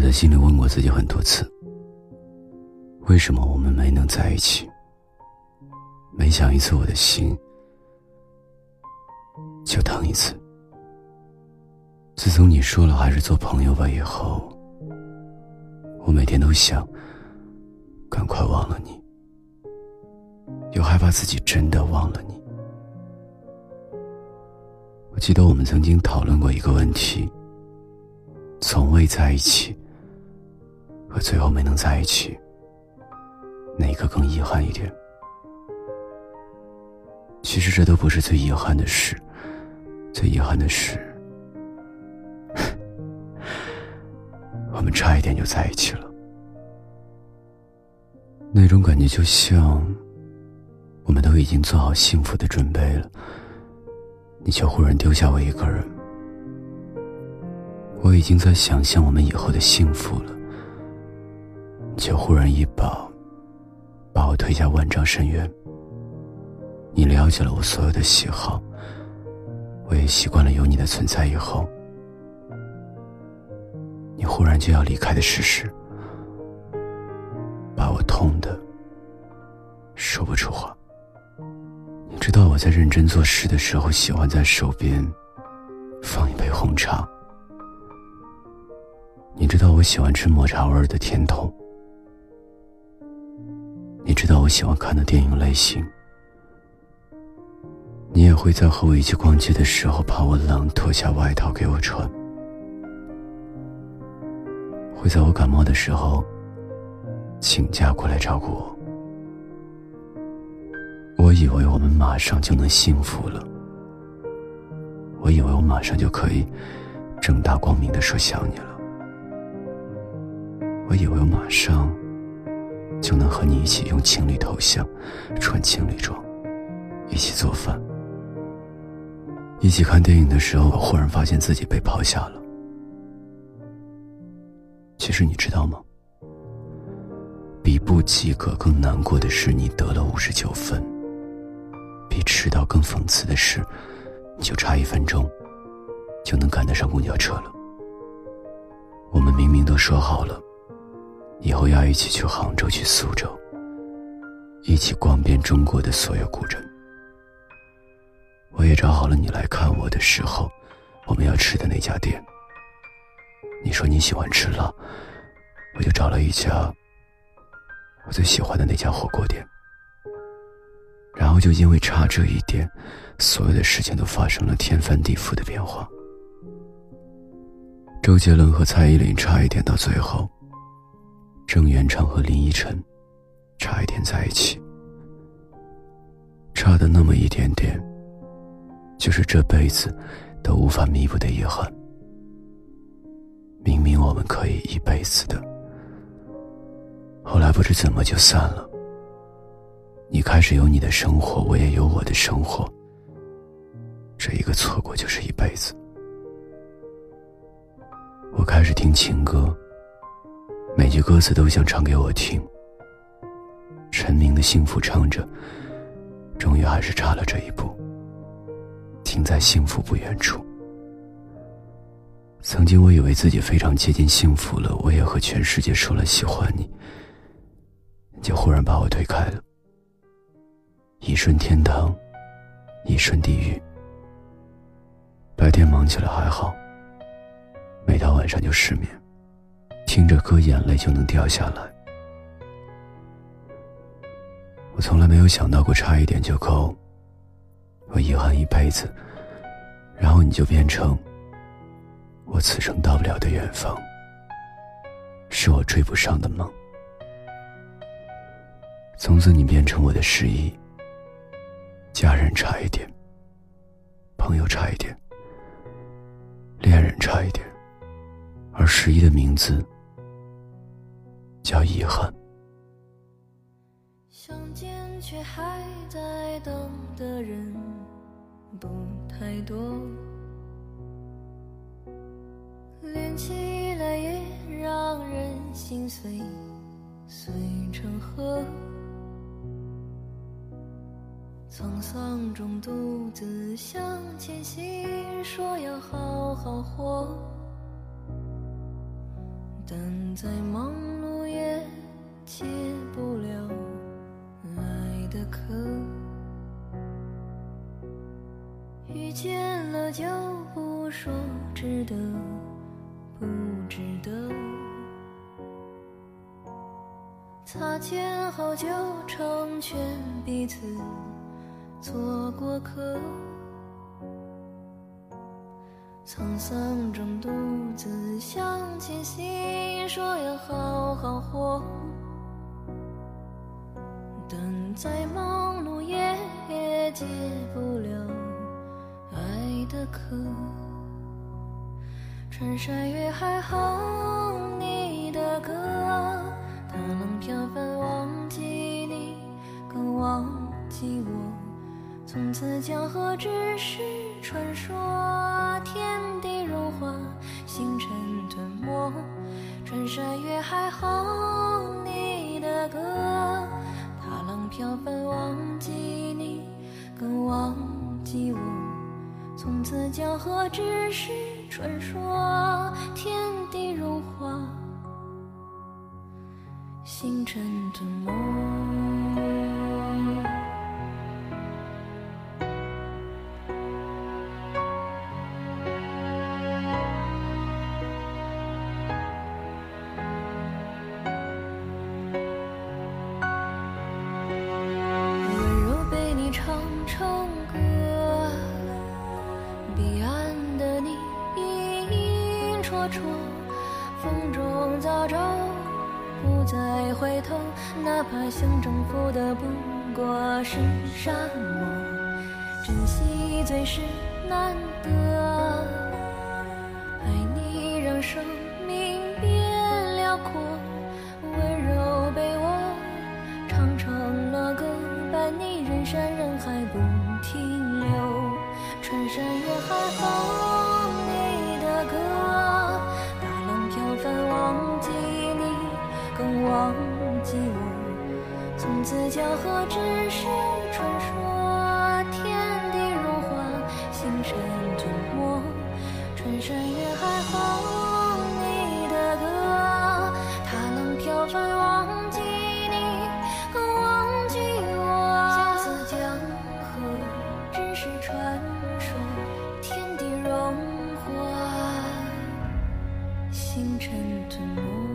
我在心里问过自己很多次：为什么我们没能在一起？每想一次，我的心就疼一次。自从你说了还是做朋友吧以后，我每天都想赶快忘了你，又害怕自己真的忘了你。我记得我们曾经讨论过一个问题：从未在一起。和最后没能在一起，哪个更遗憾一点？其实这都不是最遗憾的事，最遗憾的是，我们差一点就在一起了。那种感觉就像，我们都已经做好幸福的准备了，你却忽然丢下我一个人。我已经在想象我们以后的幸福了。却忽然一把把我推下万丈深渊。你了解了我所有的喜好，我也习惯了有你的存在。以后，你忽然就要离开的事实，把我痛的说不出话。你知道我在认真做事的时候，喜欢在手边放一杯红茶。你知道我喜欢吃抹茶味的甜筒。我喜欢看的电影类型，你也会在和我一起逛街的时候怕我冷脱下外套给我穿，会在我感冒的时候请假过来照顾我。我以为我们马上就能幸福了，我以为我马上就可以正大光明的说想你了，我以为我马上。就能和你一起用情侣头像，穿情侣装，一起做饭，一起看电影的时候，忽然发现自己被抛下了。其实你知道吗？比不及格更难过的是你得了五十九分，比迟到更讽刺的是，你就差一分钟，就能赶得上公交车了。我们明明都说好了。以后要一起去杭州，去苏州，一起逛遍中国的所有古镇。我也找好了你来看我的时候，我们要吃的那家店。你说你喜欢吃辣，我就找了一家我最喜欢的那家火锅店。然后就因为差这一点，所有的事情都发生了天翻地覆的变化。周杰伦和蔡依林差一点到最后。郑元畅和林依晨差一点在一起，差的那么一点点，就是这辈子都无法弥补的遗憾。明明我们可以一辈子的，后来不知怎么就散了。你开始有你的生活，我也有我的生活，这一个错过就是一辈子。我开始听情歌。每句歌词都想唱给我听。陈明的幸福唱着，终于还是差了这一步，停在幸福不远处。曾经我以为自己非常接近幸福了，我也和全世界说了喜欢你，就忽然把我推开了。一瞬天堂，一瞬地狱。白天忙起来还好，每到晚上就失眠。听着歌，眼泪就能掉下来。我从来没有想到过差一点就够，我遗憾一辈子，然后你就变成我此生到不了的远方，是我追不上的梦。从此你变成我的失忆，家人差一点，朋友差一点，恋人差一点，而失忆的名字。叫遗憾。相见却还在等的人不太多，连起来也让人心碎，碎成河。沧桑中独自向前行，说要好好活。但再忙碌也解不了爱的渴。遇见了就不说值得不值得，擦肩后就成全彼此做过客。沧桑中独自向前行，说要好好活，再忙碌也解不了爱的渴。穿山越海哼你的歌，踏浪飘帆忘记你，更忘记我。从此江河只是传说，天地融化，星辰吞没。穿山越海哼你的歌，飘帆忘记你，更忘记我。从此江河只是传说，天地融化，星辰吞没。彼岸的你影绰绰，风中早照，不再回头，哪怕想征服的不过是沙漠，珍惜最是难得，穿山越海哼你的歌，它能飘帆忘记你，和忘记我。相思江河只是传说，天地融化，星辰吞没。